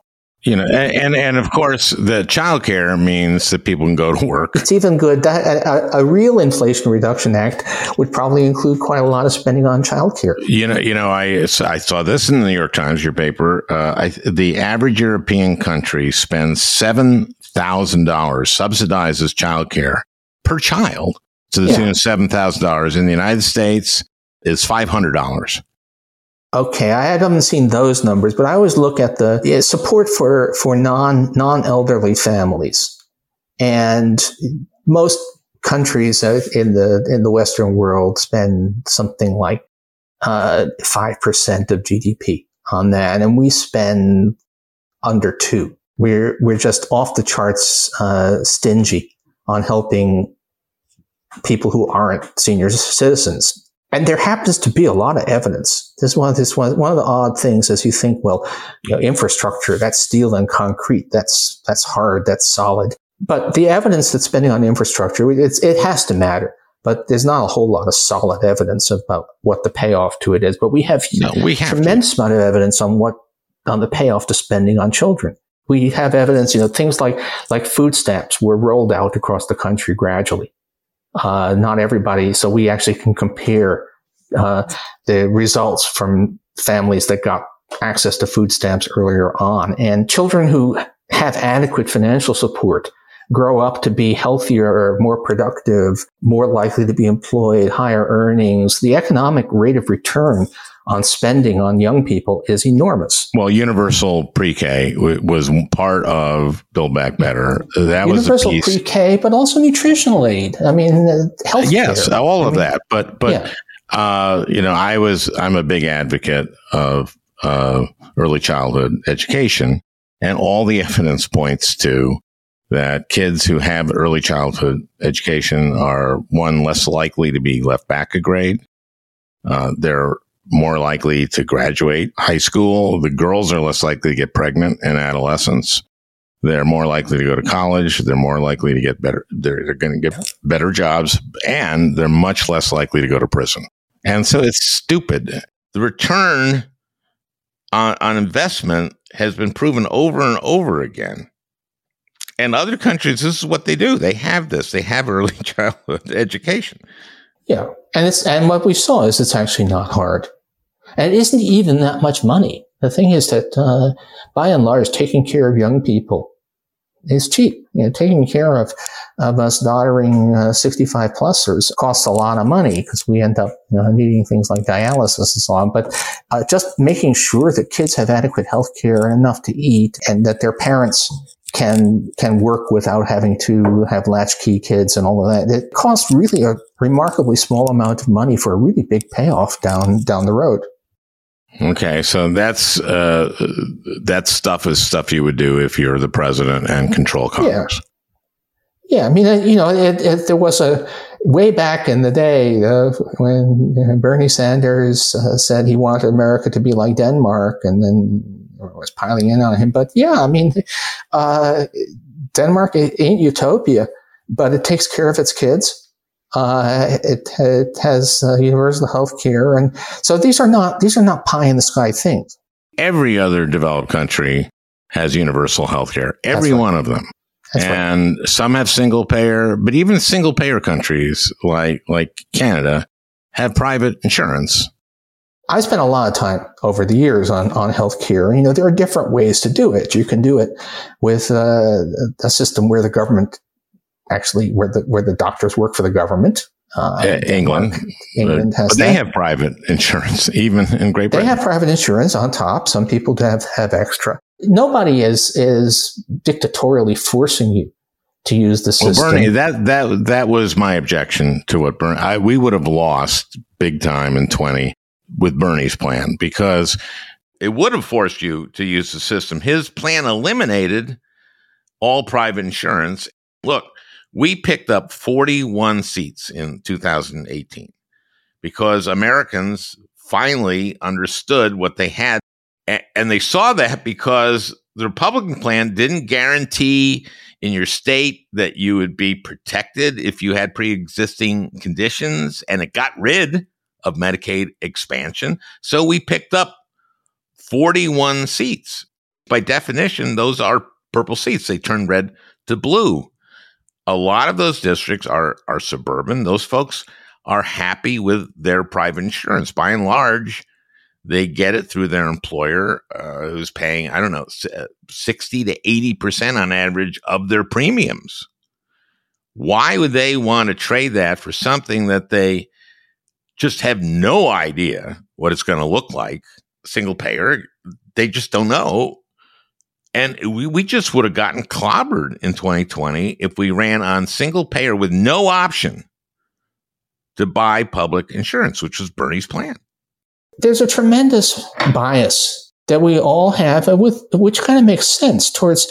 You know, and, and, of course, the childcare means that people can go to work. It's even good that a, a, real Inflation Reduction Act would probably include quite a lot of spending on childcare. You know, you know, I I saw this in the New York Times, your paper. Uh, I, the average European country spends seven thousand dollars subsidizes childcare per child to the tune of seven thousand dollars. In the United States, is five hundred dollars. Okay, I haven't seen those numbers, but I always look at the support for for non non elderly families, and most countries in the in the Western world spend something like uh, five uh, percent of GDP on that, and we spend under two. We're we're just off the charts uh, stingy on helping people who aren't senior citizens and there happens to be a lot of evidence. This one, this one, one of the odd things is you think, well, you know, infrastructure, that's steel and concrete. That's, that's hard. That's solid. But the evidence that's spending on infrastructure, it has to matter. But there's not a whole lot of solid evidence about what the payoff to it is. But we have, no, we have tremendous to. amount of evidence on what, on the payoff to spending on children. We have evidence, you know, things like, like food stamps were rolled out across the country gradually. Uh, not everybody. So we actually can compare uh, the results from families that got access to food stamps earlier on. And children who have adequate financial support grow up to be healthier, more productive, more likely to be employed, higher earnings. The economic rate of return on spending on young people is enormous. Well, universal pre-K w- was part of Build Back Better. That universal was universal pre-K, but also nutritional aid. I mean, health. Yes, all of I mean, that. But but yeah. Uh, you know, I was I'm a big advocate of uh, early childhood education, and all the evidence points to that kids who have early childhood education are one less likely to be left back a grade. Uh, they're more likely to graduate high school. The girls are less likely to get pregnant in adolescence. They're more likely to go to college. They're more likely to get better. They're, they're going to get better jobs and they're much less likely to go to prison. And so it's stupid. The return on, on investment has been proven over and over again. And other countries, this is what they do. They have this. They have early childhood education. Yeah, and it's and what we saw is it's actually not hard. And it isn't even that much money. The thing is that, uh, by and large, taking care of young people is cheap. You know, taking care of, of us doddering uh, 65 plusers costs a lot of money because we end up you know, needing things like dialysis and so on. But uh, just making sure that kids have adequate health care and enough to eat and that their parents can can work without having to have latchkey kids and all of that. It costs really a remarkably small amount of money for a really big payoff down down the road. Okay, so that's uh, that stuff is stuff you would do if you're the president and control Congress. Yeah, I mean, uh, you know, it, it, there was a way back in the day uh, when Bernie Sanders uh, said he wanted America to be like Denmark, and then was piling in on him. But yeah, I mean, uh, Denmark ain't utopia, but it takes care of its kids uh, it, it, has uh, universal health care. And so these are not, these are not pie in the sky things. Every other developed country has universal health care. Every right. one of them. That's and right. some have single payer, but even single payer countries like, like Canada have private insurance. I spent a lot of time over the years on, on healthcare. You know, there are different ways to do it. You can do it with uh, a system where the government actually where the where the doctors work for the government. Uh, England, England has. But they that. have private insurance, even in Great Britain. They have private insurance on top. Some people have have extra. Nobody is is dictatorially forcing you to use the system. Well, Bernie, that that that was my objection to what Bernie. I, we would have lost big time in twenty with Bernie's plan because it would have forced you to use the system. His plan eliminated all private insurance. Look, we picked up 41 seats in 2018 because Americans finally understood what they had. And they saw that because the Republican plan didn't guarantee in your state that you would be protected if you had pre-existing conditions and it got rid of Medicaid expansion. So we picked up 41 seats. By definition, those are purple seats. They turn red to blue. A lot of those districts are are suburban. Those folks are happy with their private insurance. By and large, they get it through their employer, uh, who's paying, I don't know, 60 to 80% on average of their premiums. Why would they want to trade that for something that they just have no idea what it's going to look like? Single payer, they just don't know. And we, we just would have gotten clobbered in 2020 if we ran on single payer with no option to buy public insurance, which was Bernie's plan there's a tremendous bias that we all have, uh, with which kind of makes sense towards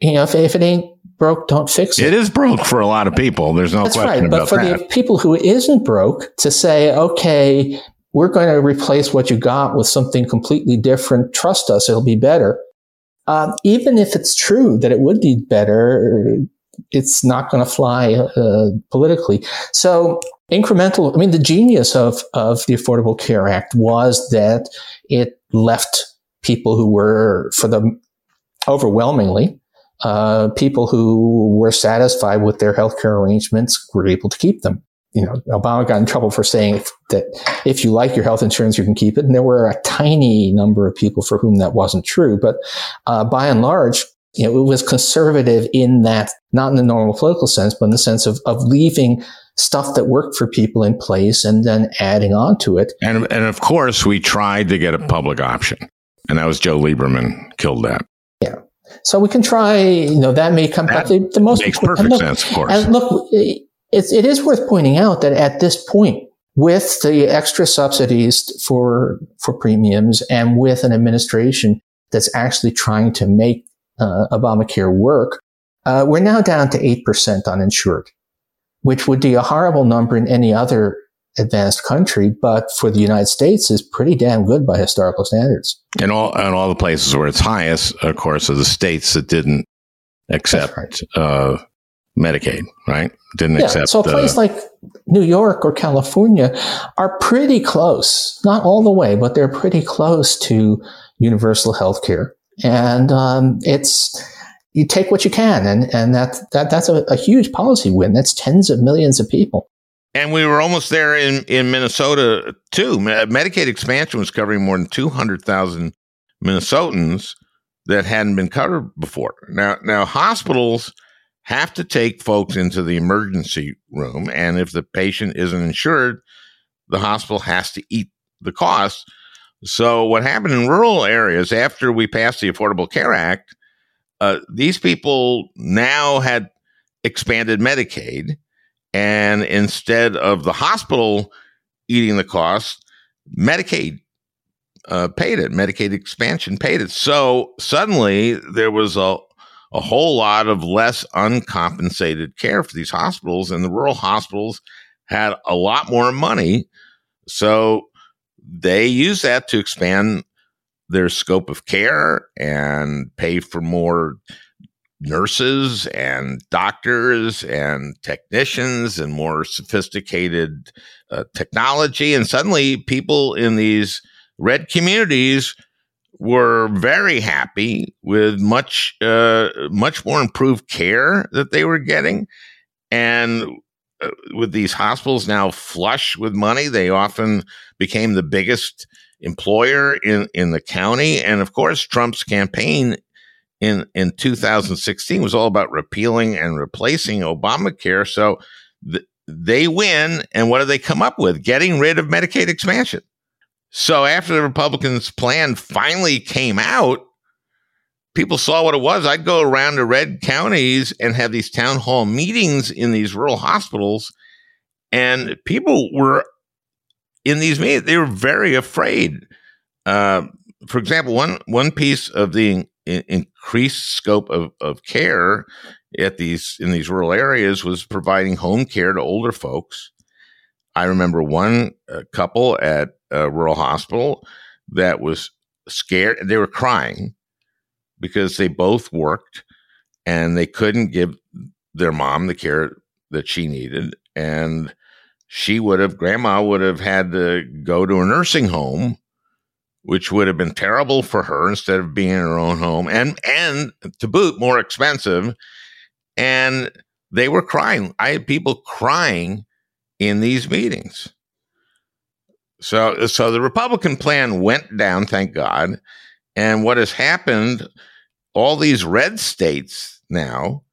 you know if, if it ain't broke, don't fix it. It is broke for a lot of people. There's no That's question right. But for that. the people who isn't broke, to say, okay, we're going to replace what you got with something completely different. Trust us, it'll be better. Um, even if it's true that it would be better, it's not going to fly uh, politically. So incremental. I mean, the genius of of the Affordable Care Act was that it left people who were, for the overwhelmingly, uh, people who were satisfied with their healthcare arrangements were able to keep them. You know, Obama got in trouble for saying that if you like your health insurance, you can keep it. And there were a tiny number of people for whom that wasn't true. But uh, by and large, you know, it was conservative in that, not in the normal political sense, but in the sense of, of leaving stuff that worked for people in place and then adding on to it. And, and of course, we tried to get a public option. And that was Joe Lieberman killed that. Yeah. So we can try, you know, that may come back. The, the most makes perfect look, sense, of course. And look, it's, it is worth pointing out that at this point, with the extra subsidies for, for premiums and with an administration that's actually trying to make Obamacare work, uh, we're now down to 8% uninsured which would be a horrible number in any other advanced country, but for the United States is pretty damn good by historical standards. And all and all the places where it's highest, of course, are the states that didn't accept right. uh, Medicaid, right? Didn't yeah, accept. So a place uh, like New York or California are pretty close, not all the way, but they're pretty close to universal health care. And um, it's you take what you can, and and that that that's a, a huge policy win. That's tens of millions of people. And we were almost there in, in Minnesota too. Medicaid expansion was covering more than 200,000 Minnesotans that hadn't been covered before. Now, now hospitals have to take folks into the emergency room. And if the patient isn't insured, the hospital has to eat the cost. So what happened in rural areas after we passed the Affordable Care Act uh, these people now had expanded Medicaid, and instead of the hospital eating the cost, Medicaid uh, paid it. Medicaid expansion paid it. So suddenly there was a a whole lot of less uncompensated care for these hospitals, and the rural hospitals had a lot more money. So they use that to expand their scope of care and pay for more nurses and doctors and technicians and more sophisticated uh, technology. And suddenly, people in these red communities were very happy with much uh, much more improved care that they were getting, and uh, with these hospitals now flush with money, they often became the biggest employer in, in the county. And of course, Trump's campaign in, in 2016 was all about repealing and replacing Obamacare. So th- they win. And what do they come up with? Getting rid of Medicaid expansion. So after the Republicans' plan finally came out, people saw what it was. I'd go around to red counties and have these town hall meetings in these rural hospitals, and people were in these meetings, they were very afraid. Uh, for example, one one piece of the in, increased scope of, of care at these in these rural areas was providing home care to older folks. I remember one uh, couple at a rural hospital that was scared. They were crying because they both worked and they couldn't give their mom the care that she needed. And she would have, grandma would have had to go to a nursing home, which would have been terrible for her instead of being in her own home and, and to boot, more expensive. And they were crying. I had people crying in these meetings. So, so the Republican plan went down, thank God. And what has happened, all these red states now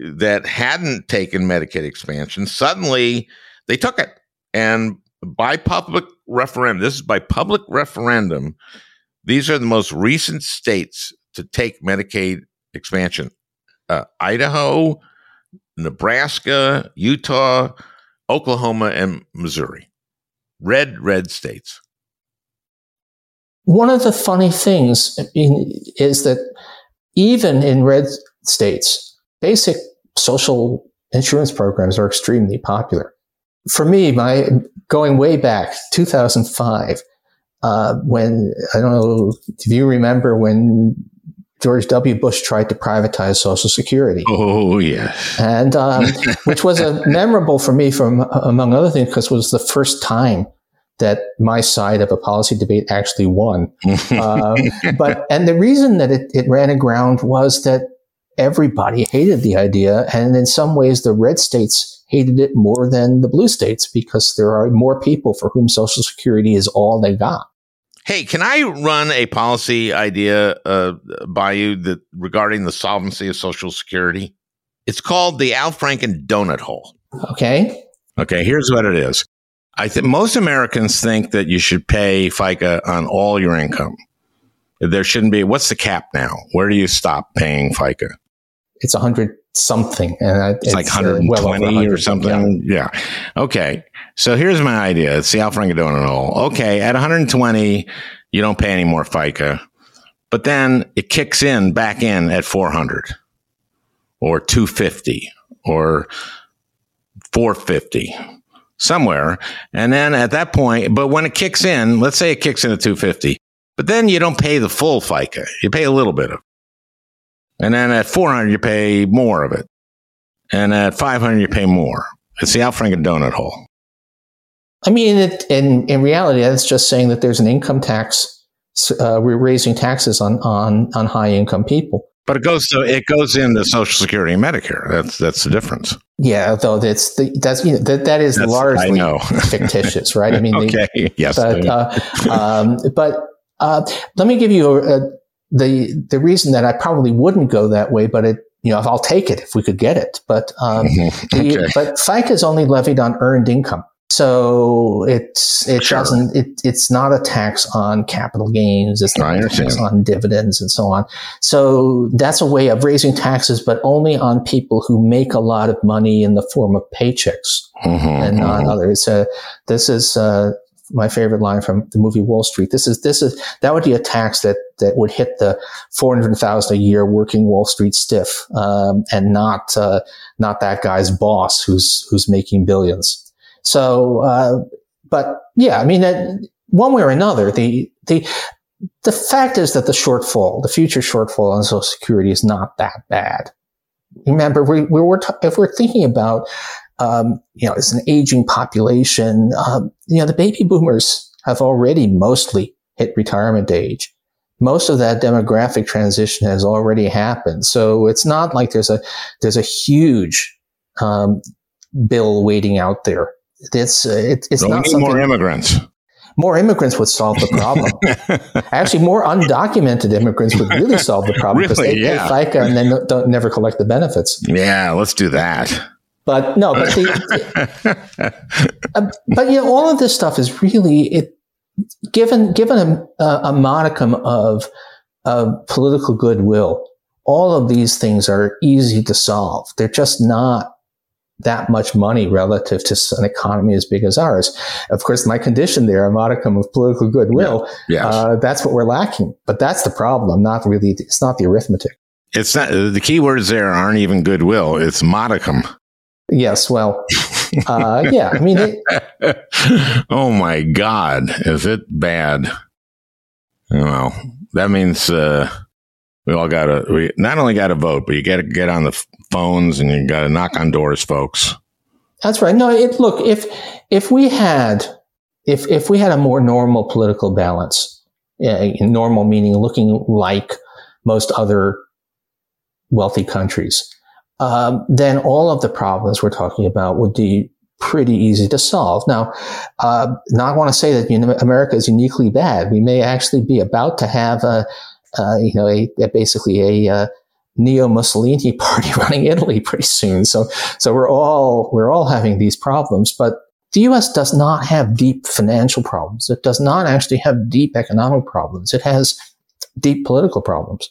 that hadn't taken Medicaid expansion, suddenly they took it. And by public referendum, this is by public referendum, these are the most recent states to take Medicaid expansion uh, Idaho, Nebraska, Utah, Oklahoma, and Missouri. Red, red states. One of the funny things in, is that even in red states, basic social insurance programs are extremely popular. For me, my going way back, 2005, uh, when I don't know if you remember when George W. Bush tried to privatize Social Security. Oh, yeah. And um, which was a memorable for me, from among other things, because it was the first time that my side of a policy debate actually won. uh, but and the reason that it, it ran aground was that everybody hated the idea, and in some ways, the red states hated it more than the blue states because there are more people for whom Social Security is all they got. Hey, can I run a policy idea uh, by you that regarding the solvency of Social Security? It's called the Al Franken donut hole. Okay. Okay. Here's what it is. I think most Americans think that you should pay FICA on all your income. There shouldn't be. What's the cap now? Where do you stop paying FICA? It's a hundred something, and it's, it's like 120 uh, well or something. Yeah. yeah. Okay. So here's my idea. It's the Al Franken donut hole. Okay. At 120, you don't pay any more FICA, but then it kicks in back in at 400 or 250 or 450 somewhere. And then at that point, but when it kicks in, let's say it kicks in at 250, but then you don't pay the full FICA. You pay a little bit of. And then at 400, you pay more of it. And at 500, you pay more. It's the Al Franken donut hole. I mean, it, in in reality, that's just saying that there's an income tax. Uh, we're raising taxes on on on high income people. But it goes to it goes into Social Security and Medicare. That's that's the difference. Yeah, though that's the, that's you know, that that is that's, largely fictitious, right? I mean, okay, they, yes, but uh, um, but uh, let me give you a, a, the the reason that I probably wouldn't go that way, but it you know I'll take it if we could get it. But um, okay. the, but FICA is only levied on earned income. So it's it sure. doesn't it, it's not a tax on capital gains. It's not a tax on dividends and so on. So that's a way of raising taxes, but only on people who make a lot of money in the form of paychecks mm-hmm, and not mm-hmm. others. Uh, this is uh, my favorite line from the movie Wall Street. This is this is that would be a tax that that would hit the four hundred thousand a year working Wall Street stiff, um, and not uh, not that guy's boss who's who's making billions. So, uh, but yeah, I mean, uh, one way or another, the, the, the fact is that the shortfall, the future shortfall on Social Security is not that bad. Remember, we, we were t- if we're thinking about, um, you know, it's an aging population. Um, you know, the baby boomers have already mostly hit retirement age. Most of that demographic transition has already happened. So it's not like there's a there's a huge um, bill waiting out there it's uh, it, it's not need more immigrants. More immigrants would solve the problem. Actually, more undocumented immigrants would really solve the problem because really? they yeah. pay FICA and then don't never collect the benefits. Yeah, let's do that. But no, but the, uh, but you know, all of this stuff is really it. Given given a, a modicum of of political goodwill, all of these things are easy to solve. They're just not that much money relative to an economy as big as ours. Of course, my condition there, a modicum of political goodwill, yeah. yes. uh, that's what we're lacking. But that's the problem, not really, it's not the arithmetic. It's not, the key words there aren't even goodwill, it's modicum. Yes, well, uh, yeah, I mean, it, oh my God, is it bad? Well, that means, uh, We all got to, we not only got to vote, but you got to get on the phones and you got to knock on doors, folks. That's right. No, it, look, if, if we had, if, if we had a more normal political balance, uh, normal meaning looking like most other wealthy countries, um, then all of the problems we're talking about would be pretty easy to solve. Now, uh, not want to say that you know, America is uniquely bad. We may actually be about to have a, uh, you know, a, a basically a uh, neo Mussolini party running Italy pretty soon. So, so we're all we're all having these problems, but the U.S. does not have deep financial problems. It does not actually have deep economic problems. It has deep political problems.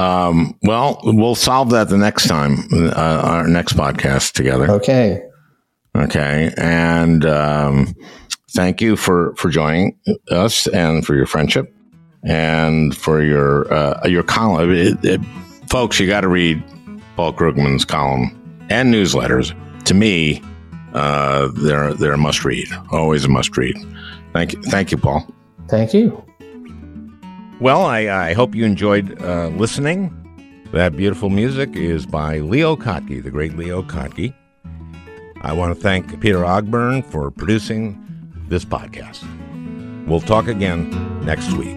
Um, well, we'll solve that the next time, uh, our next podcast together. Okay. Okay. And um, thank you for, for joining us and for your friendship and for your uh, your column. It, it, folks, you got to read Paul Krugman's column and newsletters. To me, uh, they're they're a must read. Always a must read. Thank you, thank you, Paul. Thank you. Well, I, I hope you enjoyed uh, listening. That beautiful music is by Leo Kottke, the great Leo Kottke. I want to thank Peter Ogburn for producing this podcast. We'll talk again next week.